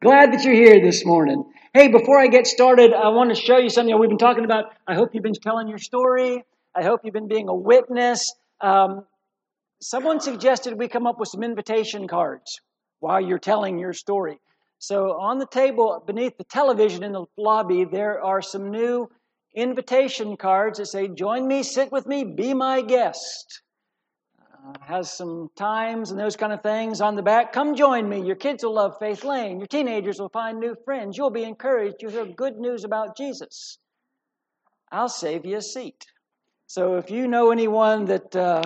Glad that you're here this morning. Hey, before I get started, I want to show you something we've been talking about. I hope you've been telling your story. I hope you've been being a witness. Um, someone suggested we come up with some invitation cards while you're telling your story. So, on the table beneath the television in the lobby, there are some new invitation cards that say, Join me, sit with me, be my guest. Uh, has some times and those kind of things on the back. Come join me. Your kids will love Faith Lane. Your teenagers will find new friends. You'll be encouraged. You'll hear good news about Jesus. I'll save you a seat. So if you know anyone that uh,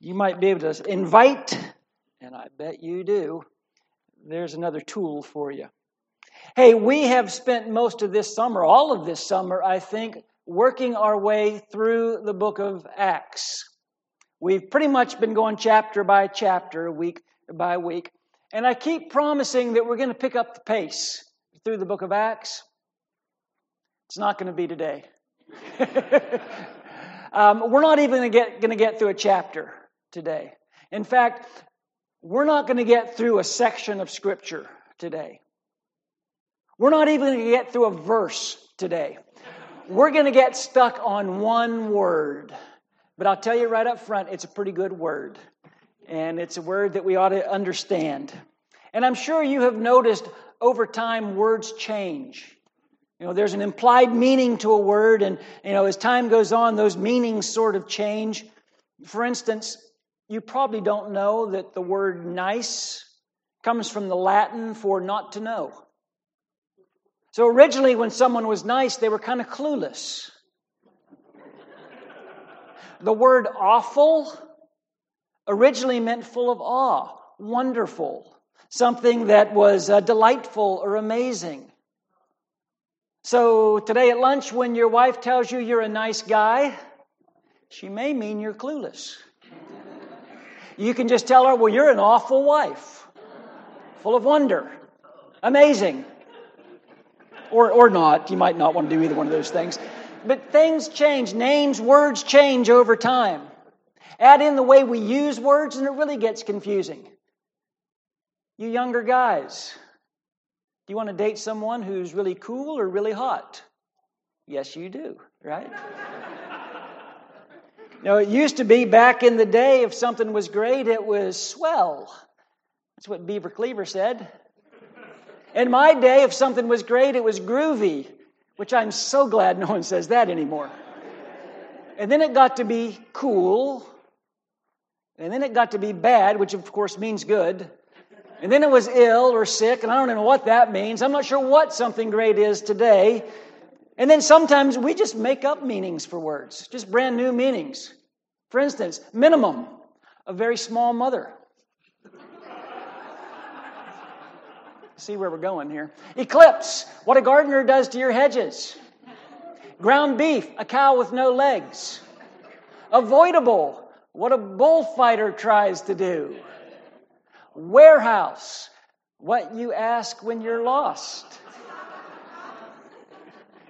you might be able to invite, and I bet you do, there's another tool for you. Hey, we have spent most of this summer, all of this summer, I think, working our way through the book of Acts. We've pretty much been going chapter by chapter, week by week. And I keep promising that we're going to pick up the pace through the book of Acts. It's not going to be today. um, we're not even going to, get, going to get through a chapter today. In fact, we're not going to get through a section of Scripture today. We're not even going to get through a verse today. We're going to get stuck on one word. But I'll tell you right up front, it's a pretty good word. And it's a word that we ought to understand. And I'm sure you have noticed over time words change. You know, there's an implied meaning to a word, and you know, as time goes on, those meanings sort of change. For instance, you probably don't know that the word nice comes from the Latin for not to know. So originally, when someone was nice, they were kind of clueless. The word awful originally meant full of awe, wonderful, something that was uh, delightful or amazing. So today at lunch, when your wife tells you you're a nice guy, she may mean you're clueless. You can just tell her, well, you're an awful wife, full of wonder, amazing. Or, or not. You might not want to do either one of those things. But things change. Names, words change over time. Add in the way we use words, and it really gets confusing. You younger guys, do you want to date someone who's really cool or really hot? Yes, you do, right? Now it used to be back in the day, if something was great, it was swell. That's what Beaver Cleaver said. In my day, if something was great, it was groovy which I'm so glad no one says that anymore. And then it got to be cool. And then it got to be bad, which of course means good. And then it was ill or sick, and I don't even know what that means. I'm not sure what something great is today. And then sometimes we just make up meanings for words, just brand new meanings. For instance, minimum, a very small mother. See where we're going here. Eclipse, what a gardener does to your hedges. Ground beef, a cow with no legs. Avoidable, what a bullfighter tries to do. Warehouse, what you ask when you're lost.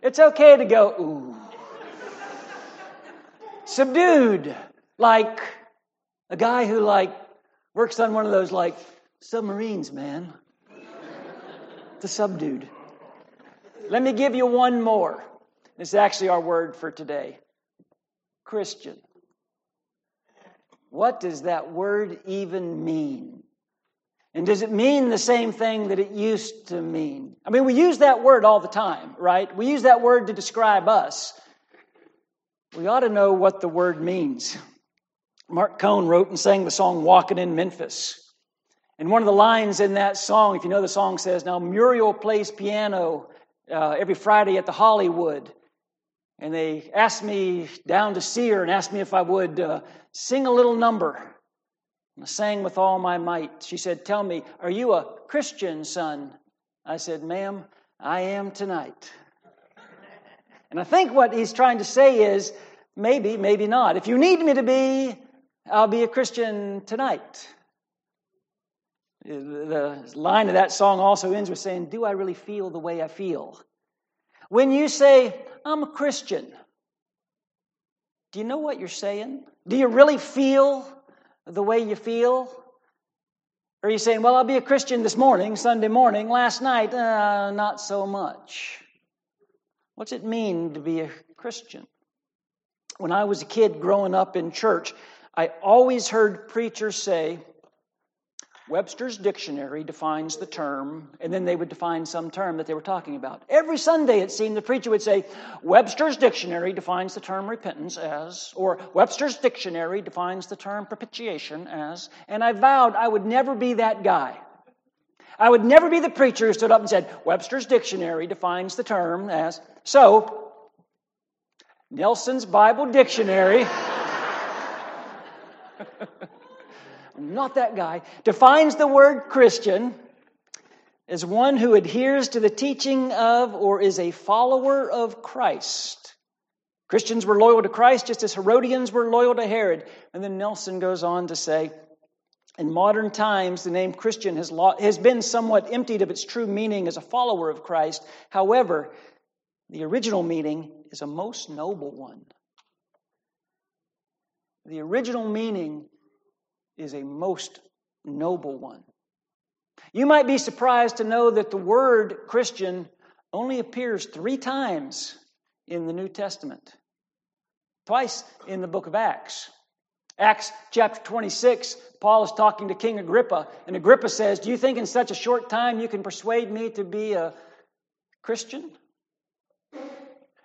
It's okay to go, ooh. Subdued, like a guy who like works on one of those like submarines, man the subdued. Let me give you one more. This is actually our word for today Christian. What does that word even mean? And does it mean the same thing that it used to mean? I mean, we use that word all the time, right? We use that word to describe us. We ought to know what the word means. Marc Cohn wrote and sang the song Walking in Memphis. And one of the lines in that song, if you know the song, says, Now Muriel plays piano uh, every Friday at the Hollywood. And they asked me down to see her and asked me if I would uh, sing a little number. And I sang with all my might. She said, Tell me, are you a Christian, son? I said, Ma'am, I am tonight. And I think what he's trying to say is maybe, maybe not. If you need me to be, I'll be a Christian tonight. The line of that song also ends with saying, Do I really feel the way I feel? When you say, I'm a Christian, do you know what you're saying? Do you really feel the way you feel? Or are you saying, well, I'll be a Christian this morning, Sunday morning, last night, uh, not so much? What's it mean to be a Christian? When I was a kid growing up in church, I always heard preachers say, Webster's dictionary defines the term, and then they would define some term that they were talking about. Every Sunday, it seemed, the preacher would say, Webster's dictionary defines the term repentance as, or Webster's dictionary defines the term propitiation as, and I vowed I would never be that guy. I would never be the preacher who stood up and said, Webster's dictionary defines the term as. So, Nelson's Bible Dictionary. not that guy, defines the word Christian as one who adheres to the teaching of or is a follower of Christ. Christians were loyal to Christ just as Herodians were loyal to Herod. And then Nelson goes on to say, in modern times, the name Christian has, lo- has been somewhat emptied of its true meaning as a follower of Christ. However, the original meaning is a most noble one. The original meaning is a most noble one. You might be surprised to know that the word Christian only appears three times in the New Testament, twice in the book of Acts. Acts chapter 26, Paul is talking to King Agrippa, and Agrippa says, Do you think in such a short time you can persuade me to be a Christian?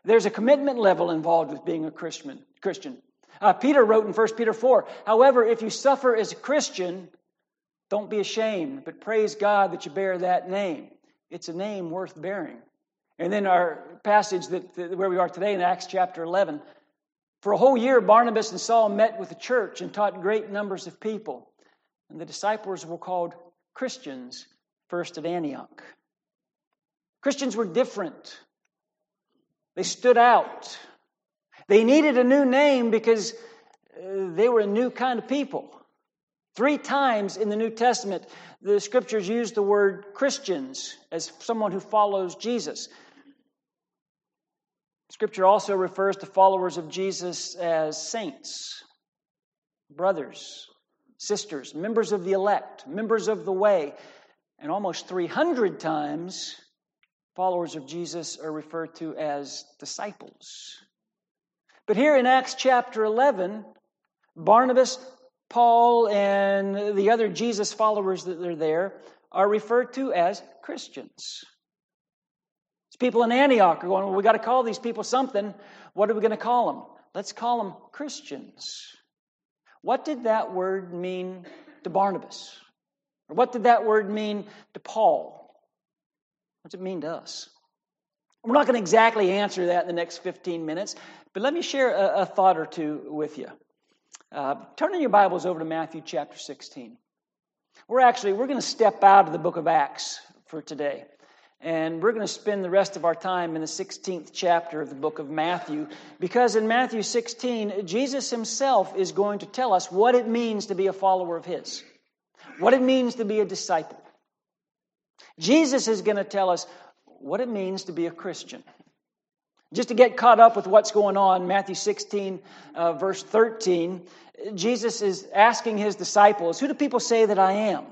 There's a commitment level involved with being a Christian. Christian. Uh, Peter wrote in 1 Peter 4 However, if you suffer as a Christian, don't be ashamed, but praise God that you bear that name. It's a name worth bearing. And then our passage that, that, where we are today in Acts chapter 11. For a whole year, Barnabas and Saul met with the church and taught great numbers of people. And the disciples were called Christians first at Antioch. Christians were different, they stood out. They needed a new name because uh, they were a new kind of people. Three times in the New Testament, the scriptures use the word Christians as someone who follows Jesus. Scripture also refers to followers of Jesus as saints, brothers, sisters, members of the elect, members of the way. And almost 300 times, followers of Jesus are referred to as disciples. But here in Acts chapter 11, Barnabas, Paul, and the other Jesus followers that are there are referred to as Christians. People in Antioch are going, well, we got to call these people something. What are we going to call them? Let's call them Christians. What did that word mean to Barnabas? Or what did that word mean to Paul? What does it mean to us? We're not going to exactly answer that in the next 15 minutes, but let me share a, a thought or two with you. Uh, turn in your Bibles over to Matthew chapter 16. We're actually we're going to step out of the book of Acts for today. And we're going to spend the rest of our time in the 16th chapter of the book of Matthew because in Matthew 16, Jesus himself is going to tell us what it means to be a follower of his, what it means to be a disciple. Jesus is going to tell us what it means to be a Christian. Just to get caught up with what's going on, Matthew 16, uh, verse 13, Jesus is asking his disciples, Who do people say that I am?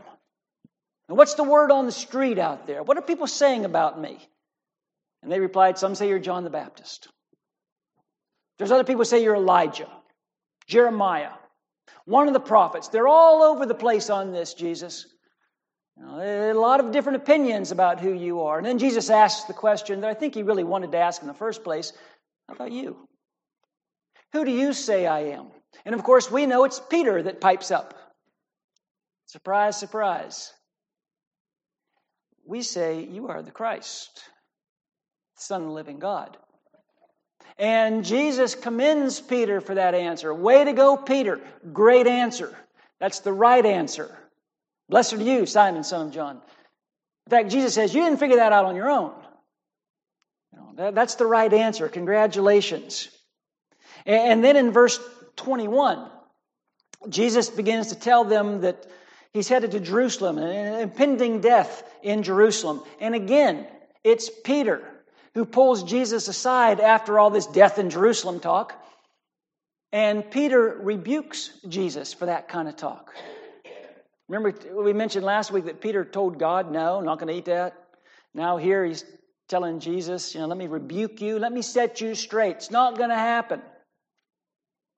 And what's the word on the street out there? What are people saying about me? And they replied, Some say you're John the Baptist. There's other people say you're Elijah, Jeremiah, one of the prophets. They're all over the place on this, Jesus. A lot of different opinions about who you are. And then Jesus asks the question that I think he really wanted to ask in the first place How about you? Who do you say I am? And of course, we know it's Peter that pipes up. Surprise, surprise. We say, You are the Christ, the Son of the living God. And Jesus commends Peter for that answer. Way to go, Peter. Great answer. That's the right answer. Blessed are you, Simon, son of John. In fact, Jesus says, You didn't figure that out on your own. That, that's the right answer. Congratulations. And, and then in verse 21, Jesus begins to tell them that he's headed to Jerusalem, an impending death in Jerusalem. And again, it's Peter who pulls Jesus aside after all this death in Jerusalem talk. And Peter rebukes Jesus for that kind of talk. Remember, we mentioned last week that Peter told God, No, I'm not going to eat that. Now, here he's telling Jesus, You know, let me rebuke you, let me set you straight. It's not going to happen.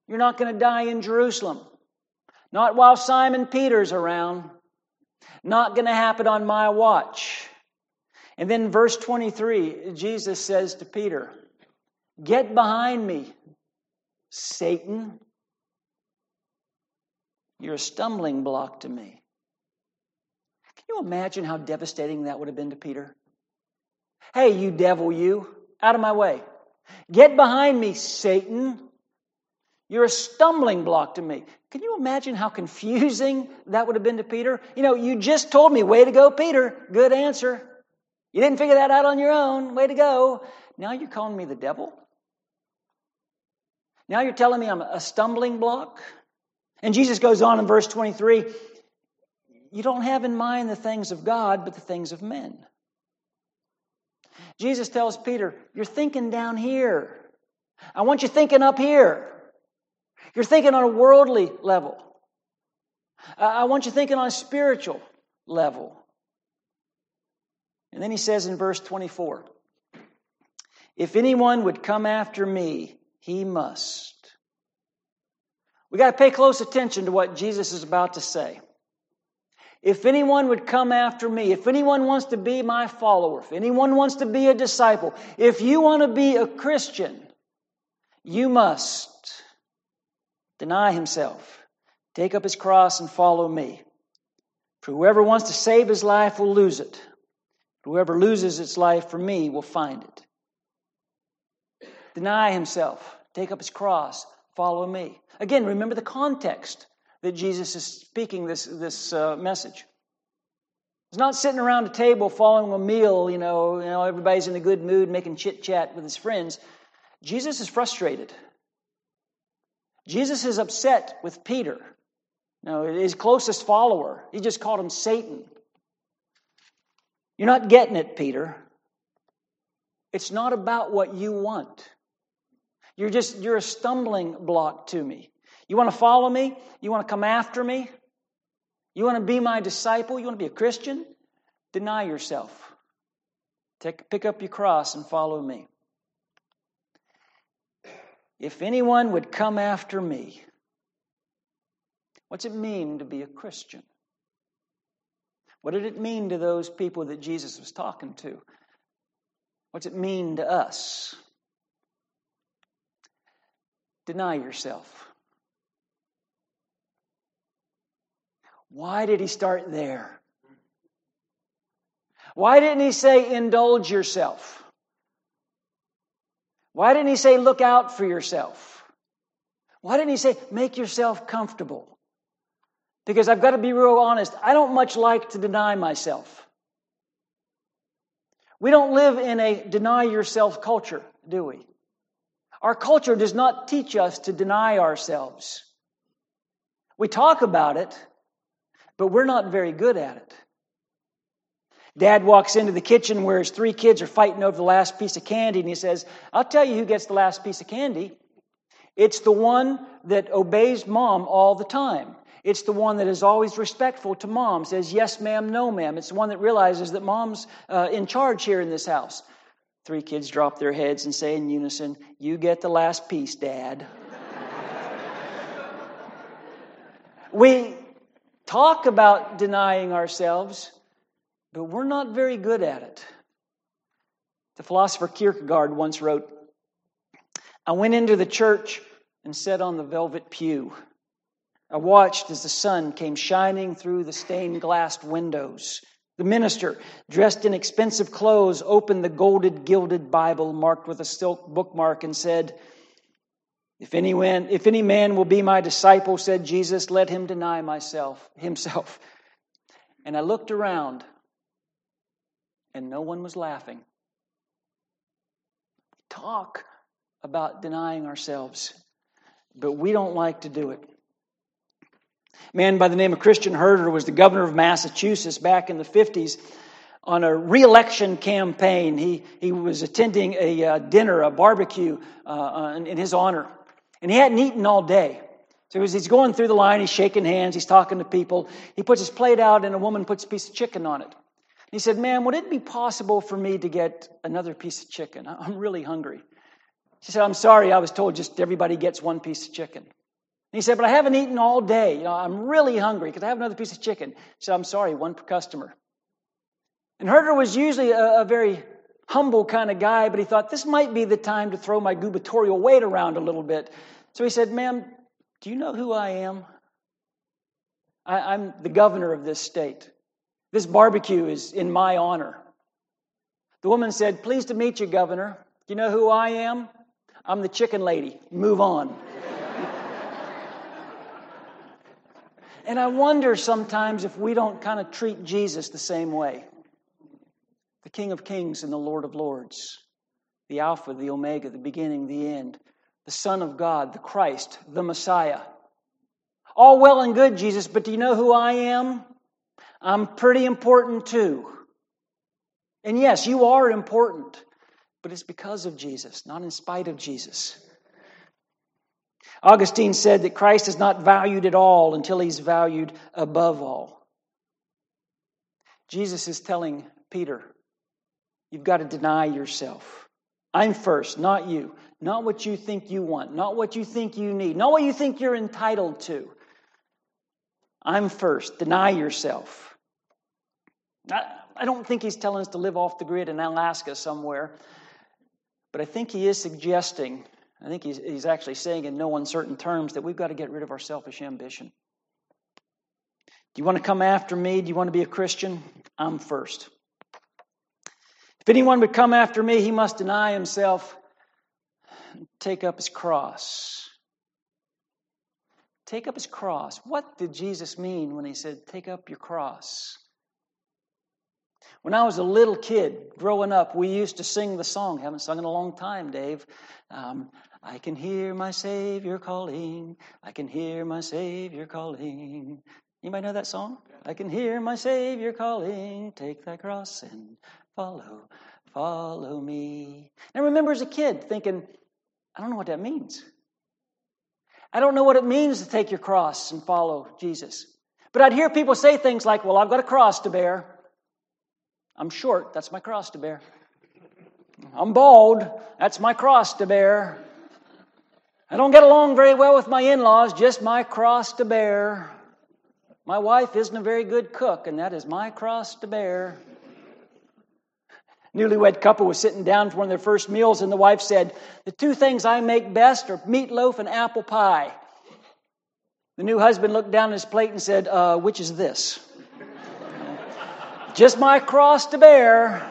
You're not going to die in Jerusalem. Not while Simon Peter's around. Not going to happen on my watch. And then, verse 23, Jesus says to Peter, Get behind me, Satan. You're a stumbling block to me. Can you imagine how devastating that would have been to Peter? Hey, you devil, you, out of my way. Get behind me, Satan. You're a stumbling block to me. Can you imagine how confusing that would have been to Peter? You know, you just told me, way to go, Peter. Good answer. You didn't figure that out on your own. Way to go. Now you're calling me the devil? Now you're telling me I'm a stumbling block? And Jesus goes on in verse 23 You don't have in mind the things of God, but the things of men. Jesus tells Peter, You're thinking down here. I want you thinking up here. You're thinking on a worldly level. I want you thinking on a spiritual level. And then he says in verse 24 If anyone would come after me, he must. We got to pay close attention to what Jesus is about to say. If anyone would come after me, if anyone wants to be my follower, if anyone wants to be a disciple, if you want to be a Christian, you must deny himself, take up his cross, and follow me. For whoever wants to save his life will lose it. Whoever loses its life for me will find it. Deny himself, take up his cross, follow me. Again, remember the context that Jesus is speaking this, this uh, message. He's not sitting around a table following a meal, you know, you know, everybody's in a good mood making chit chat with his friends. Jesus is frustrated. Jesus is upset with Peter, you know, his closest follower. He just called him Satan. You're not getting it, Peter. It's not about what you want. You're just, you're a stumbling block to me. You want to follow me? You want to come after me? You want to be my disciple? You want to be a Christian? Deny yourself. Take, pick up your cross and follow me. If anyone would come after me, what's it mean to be a Christian? What did it mean to those people that Jesus was talking to? What's it mean to us? Deny yourself. Why did he start there? Why didn't he say indulge yourself? Why didn't he say look out for yourself? Why didn't he say make yourself comfortable? Because I've got to be real honest, I don't much like to deny myself. We don't live in a deny yourself culture, do we? Our culture does not teach us to deny ourselves. We talk about it, but we're not very good at it. Dad walks into the kitchen where his three kids are fighting over the last piece of candy, and he says, I'll tell you who gets the last piece of candy. It's the one that obeys mom all the time. It's the one that is always respectful to mom, says yes, ma'am, no, ma'am. It's the one that realizes that mom's uh, in charge here in this house. Three kids drop their heads and say in unison, You get the last piece, Dad. we talk about denying ourselves, but we're not very good at it. The philosopher Kierkegaard once wrote I went into the church and sat on the velvet pew. I watched as the sun came shining through the stained glass windows. The minister, dressed in expensive clothes, opened the golded, gilded Bible marked with a silk bookmark and said, if anyone, if any man will be my disciple, said Jesus, let him deny myself, himself. And I looked around, and no one was laughing. Talk about denying ourselves, but we don't like to do it. A man by the name of Christian Herter was the governor of Massachusetts back in the 50s on a reelection campaign. He, he was attending a uh, dinner, a barbecue uh, in his honor. And he hadn't eaten all day. So he's going through the line, he's shaking hands, he's talking to people. He puts his plate out, and a woman puts a piece of chicken on it. He said, Ma'am, would it be possible for me to get another piece of chicken? I'm really hungry. She said, I'm sorry, I was told just everybody gets one piece of chicken. And he said, But I haven't eaten all day. You know, I'm really hungry because I have another piece of chicken. She said, I'm sorry, one per customer. And Herter was usually a, a very humble kind of guy, but he thought this might be the time to throw my gubernatorial weight around a little bit. So he said, Ma'am, do you know who I am? I, am the governor of this state. This barbecue is in my honor. The woman said, Pleased to meet you, Governor. Do you know who I am? I'm the chicken lady. Move on. and I wonder sometimes if we don't kind of treat Jesus the same way the King of Kings and the Lord of Lords, the Alpha, the Omega, the beginning, the end, the Son of God, the Christ, the Messiah. All well and good, Jesus, but do you know who I am? I'm pretty important too. And yes, you are important, but it's because of Jesus, not in spite of Jesus. Augustine said that Christ is not valued at all until he's valued above all. Jesus is telling Peter, You've got to deny yourself. I'm first, not you. Not what you think you want, not what you think you need, not what you think you're entitled to. I'm first. Deny yourself. I don't think he's telling us to live off the grid in Alaska somewhere, but I think he is suggesting, I think he's, he's actually saying in no uncertain terms, that we've got to get rid of our selfish ambition. Do you want to come after me? Do you want to be a Christian? I'm first. If anyone would come after me, he must deny himself, and take up his cross. Take up his cross. What did Jesus mean when he said, Take up your cross? When I was a little kid growing up, we used to sing the song. Haven't sung in a long time, Dave. Um, I can hear my Savior calling. I can hear my Savior calling. Anybody know that song? I can hear my Savior calling. Take thy cross and follow, follow me. And I remember as a kid thinking, I don't know what that means. I don't know what it means to take your cross and follow Jesus. But I'd hear people say things like, Well, I've got a cross to bear. I'm short, that's my cross to bear. I'm bald, that's my cross to bear. I don't get along very well with my in laws, just my cross to bear. My wife isn't a very good cook, and that is my cross to bear. Newlywed couple was sitting down for one of their first meals, and the wife said, The two things I make best are meatloaf and apple pie. The new husband looked down at his plate and said, uh, Which is this? Just my cross to bear.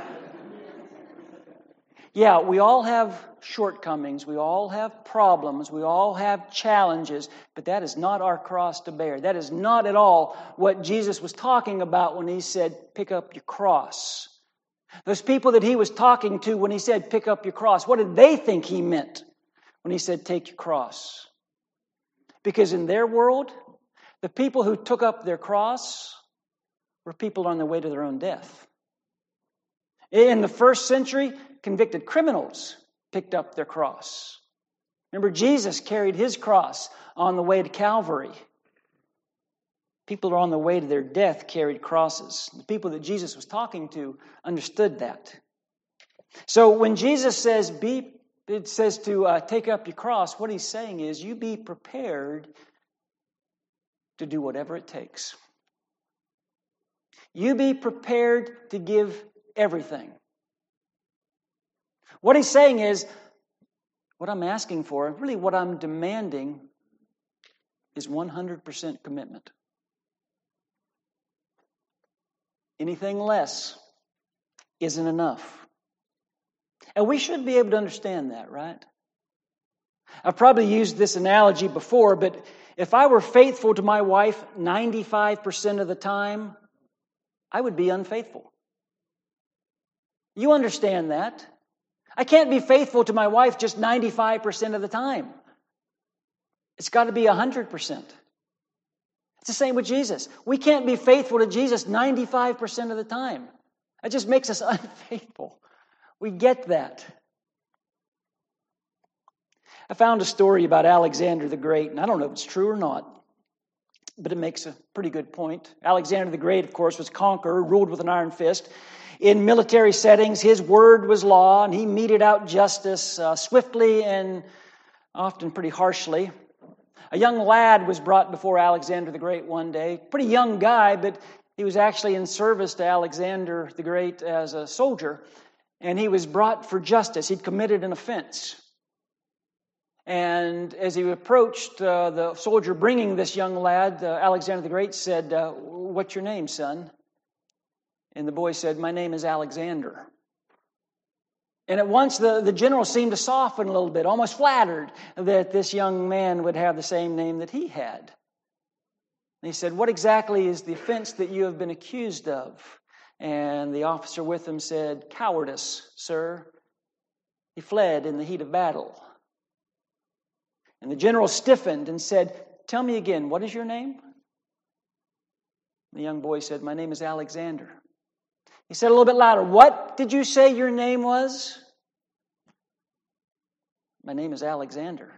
Yeah, we all have shortcomings. We all have problems. We all have challenges, but that is not our cross to bear. That is not at all what Jesus was talking about when he said, Pick up your cross. Those people that he was talking to when he said, Pick up your cross, what did they think he meant when he said, Take your cross? Because in their world, the people who took up their cross were people on their way to their own death. In the first century, convicted criminals picked up their cross. Remember, Jesus carried his cross on the way to Calvary. People who are on the way to their death carried crosses. The people that Jesus was talking to understood that. So when Jesus says, be, it says to uh, take up your cross, what he's saying is, you be prepared to do whatever it takes. You be prepared to give everything. What he's saying is, what I'm asking for, really what I'm demanding, is 100% commitment. Anything less isn't enough. And we should be able to understand that, right? I've probably used this analogy before, but if I were faithful to my wife 95% of the time, I would be unfaithful. You understand that. I can't be faithful to my wife just 95% of the time. It's got to be 100%. It's the same with Jesus. We can't be faithful to Jesus 95% of the time. That just makes us unfaithful. We get that. I found a story about Alexander the Great, and I don't know if it's true or not, but it makes a pretty good point. Alexander the Great, of course, was conqueror, ruled with an iron fist. In military settings, his word was law, and he meted out justice uh, swiftly and often pretty harshly. A young lad was brought before Alexander the Great one day. Pretty young guy, but he was actually in service to Alexander the Great as a soldier, and he was brought for justice. He'd committed an offense. And as he approached uh, the soldier bringing this young lad, uh, Alexander the Great said, uh, What's your name, son? And the boy said, My name is Alexander. And at once the, the general seemed to soften a little bit, almost flattered that this young man would have the same name that he had. And he said, What exactly is the offense that you have been accused of? And the officer with him said, Cowardice, sir. He fled in the heat of battle. And the general stiffened and said, Tell me again, what is your name? The young boy said, My name is Alexander. He said a little bit louder, What did you say your name was? My name is Alexander.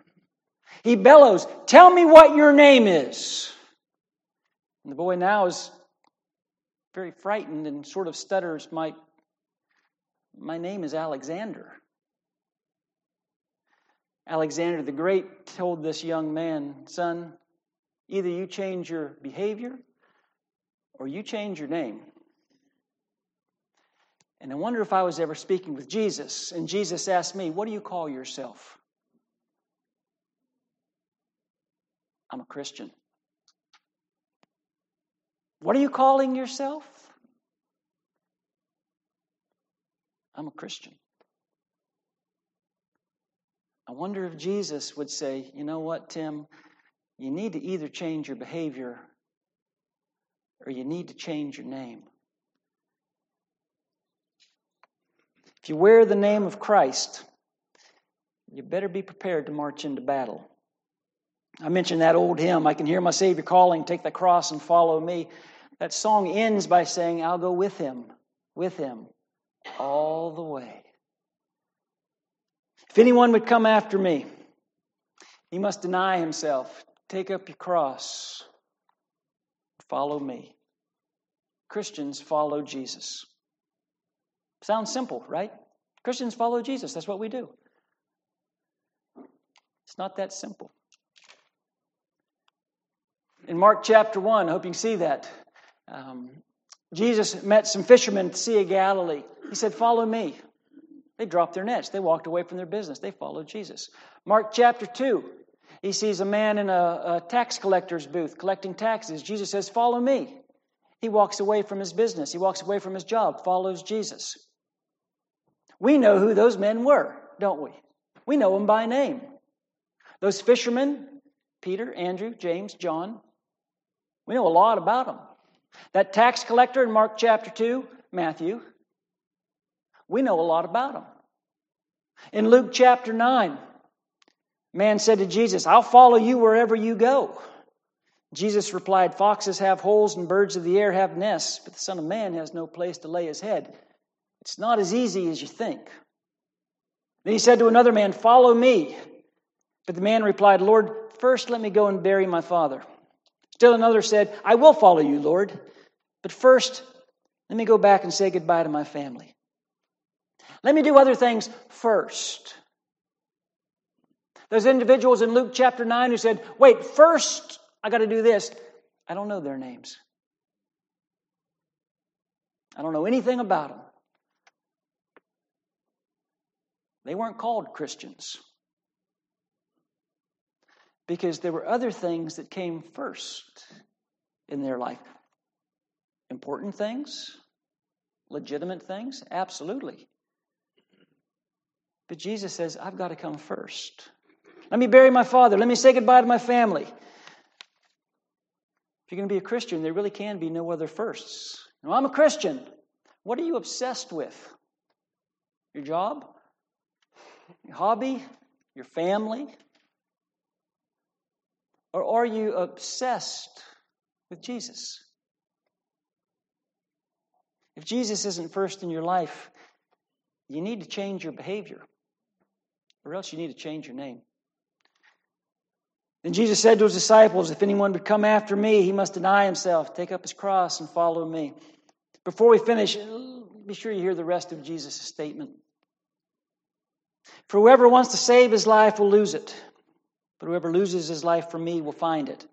He bellows, Tell me what your name is. And the boy now is very frightened and sort of stutters, My, my name is Alexander. Alexander the Great told this young man, Son, either you change your behavior or you change your name. And I wonder if I was ever speaking with Jesus, and Jesus asked me, What do you call yourself? I'm a Christian. What are you calling yourself? I'm a Christian. I wonder if Jesus would say, you know what, Tim? You need to either change your behavior or you need to change your name. If you wear the name of Christ, you better be prepared to march into battle. I mentioned that old hymn, I can hear my Savior calling, take the cross and follow me. That song ends by saying, I'll go with him, with him, all the way. If anyone would come after me, he must deny himself, take up your cross, follow me. Christians follow Jesus. Sounds simple, right? Christians follow Jesus. That's what we do. It's not that simple. In Mark chapter 1, I hope you can see that. Um, Jesus met some fishermen at the Sea of Galilee. He said, Follow me. They dropped their nets. They walked away from their business. They followed Jesus. Mark chapter 2, he sees a man in a, a tax collector's booth collecting taxes. Jesus says, Follow me. He walks away from his business. He walks away from his job, follows Jesus. We know who those men were, don't we? We know them by name. Those fishermen, Peter, Andrew, James, John, we know a lot about them. That tax collector in Mark chapter 2, Matthew, we know a lot about them. In Luke chapter 9, man said to Jesus, I'll follow you wherever you go. Jesus replied, Foxes have holes and birds of the air have nests, but the Son of Man has no place to lay his head. It's not as easy as you think. Then he said to another man, Follow me. But the man replied, Lord, first let me go and bury my father. Still another said, I will follow you, Lord, but first let me go back and say goodbye to my family. Let me do other things first. Those individuals in Luke chapter 9 who said, Wait, first I got to do this. I don't know their names. I don't know anything about them. They weren't called Christians because there were other things that came first in their life. Important things, legitimate things, absolutely. But Jesus says, I've got to come first. Let me bury my father. Let me say goodbye to my family. If you're going to be a Christian, there really can be no other firsts. Now, I'm a Christian. What are you obsessed with? Your job? Your hobby? Your family? Or are you obsessed with Jesus? If Jesus isn't first in your life, you need to change your behavior or else you need to change your name. Then Jesus said to his disciples, If anyone would come after me, he must deny himself, take up his cross, and follow me. Before we finish, be sure you hear the rest of Jesus' statement. For whoever wants to save his life will lose it, but whoever loses his life for me will find it.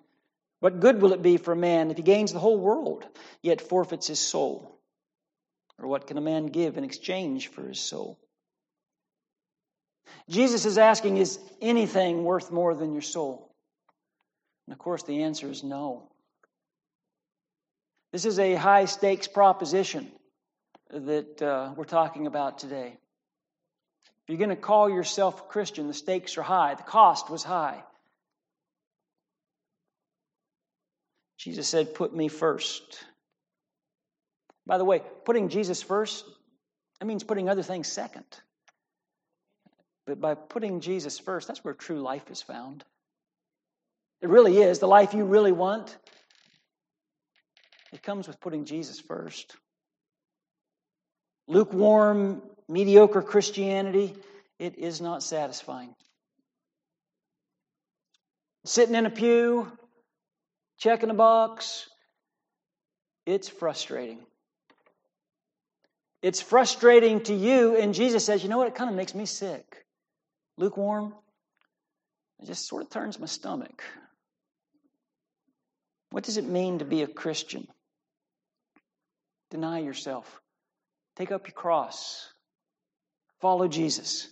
What good will it be for a man if he gains the whole world, yet forfeits his soul? Or what can a man give in exchange for his soul? Jesus is asking, Is anything worth more than your soul? And of course, the answer is no. This is a high stakes proposition that uh, we're talking about today. If you're going to call yourself a Christian, the stakes are high, the cost was high. Jesus said, Put me first. By the way, putting Jesus first, that means putting other things second. But by putting Jesus first, that's where true life is found. It really is. The life you really want, it comes with putting Jesus first. Lukewarm, mediocre Christianity, it is not satisfying. Sitting in a pew, checking a box, it's frustrating. It's frustrating to you, and Jesus says, you know what? It kind of makes me sick. Lukewarm, it just sort of turns my stomach. What does it mean to be a Christian? Deny yourself. Take up your cross. Follow Jesus.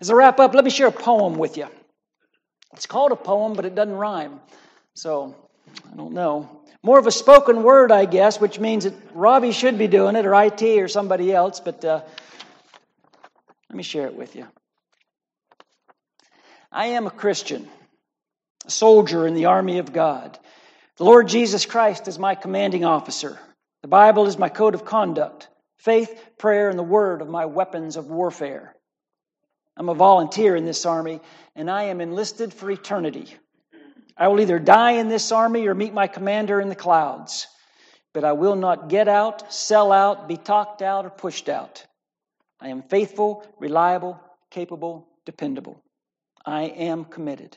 As I wrap up, let me share a poem with you. It's called a poem, but it doesn't rhyme. So, I don't know. More of a spoken word, I guess, which means that Robbie should be doing it, or IT, or somebody else, but uh, let me share it with you. I am a Christian, a soldier in the army of God. The Lord Jesus Christ is my commanding officer. The Bible is my code of conduct. Faith, prayer, and the word of my weapons of warfare. I'm a volunteer in this army, and I am enlisted for eternity. I will either die in this army or meet my commander in the clouds, but I will not get out, sell out, be talked out, or pushed out. I am faithful, reliable, capable, dependable. I am committed.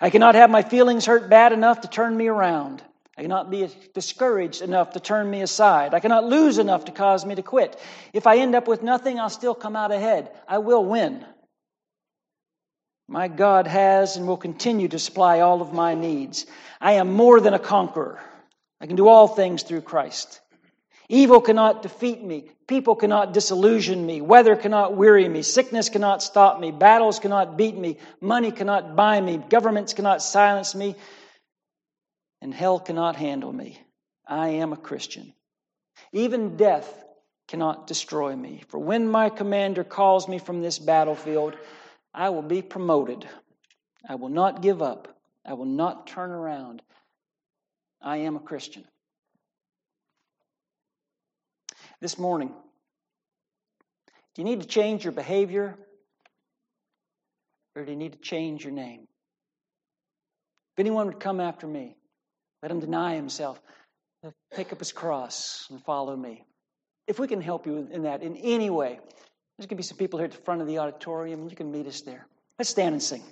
I cannot have my feelings hurt bad enough to turn me around. I cannot be discouraged enough to turn me aside. I cannot lose enough to cause me to quit. If I end up with nothing, I'll still come out ahead. I will win. My God has and will continue to supply all of my needs. I am more than a conqueror. I can do all things through Christ. Evil cannot defeat me. People cannot disillusion me. Weather cannot weary me. Sickness cannot stop me. Battles cannot beat me. Money cannot buy me. Governments cannot silence me and hell cannot handle me. I am a Christian. Even death cannot destroy me. For when my commander calls me from this battlefield, I will be promoted. I will not give up. I will not turn around. I am a Christian. This morning, do you need to change your behavior or do you need to change your name? If anyone would come after me, let him deny himself, pick up his cross, and follow me. If we can help you in that in any way, there's going to be some people here at the front of the auditorium. You can meet us there. Let's stand and sing.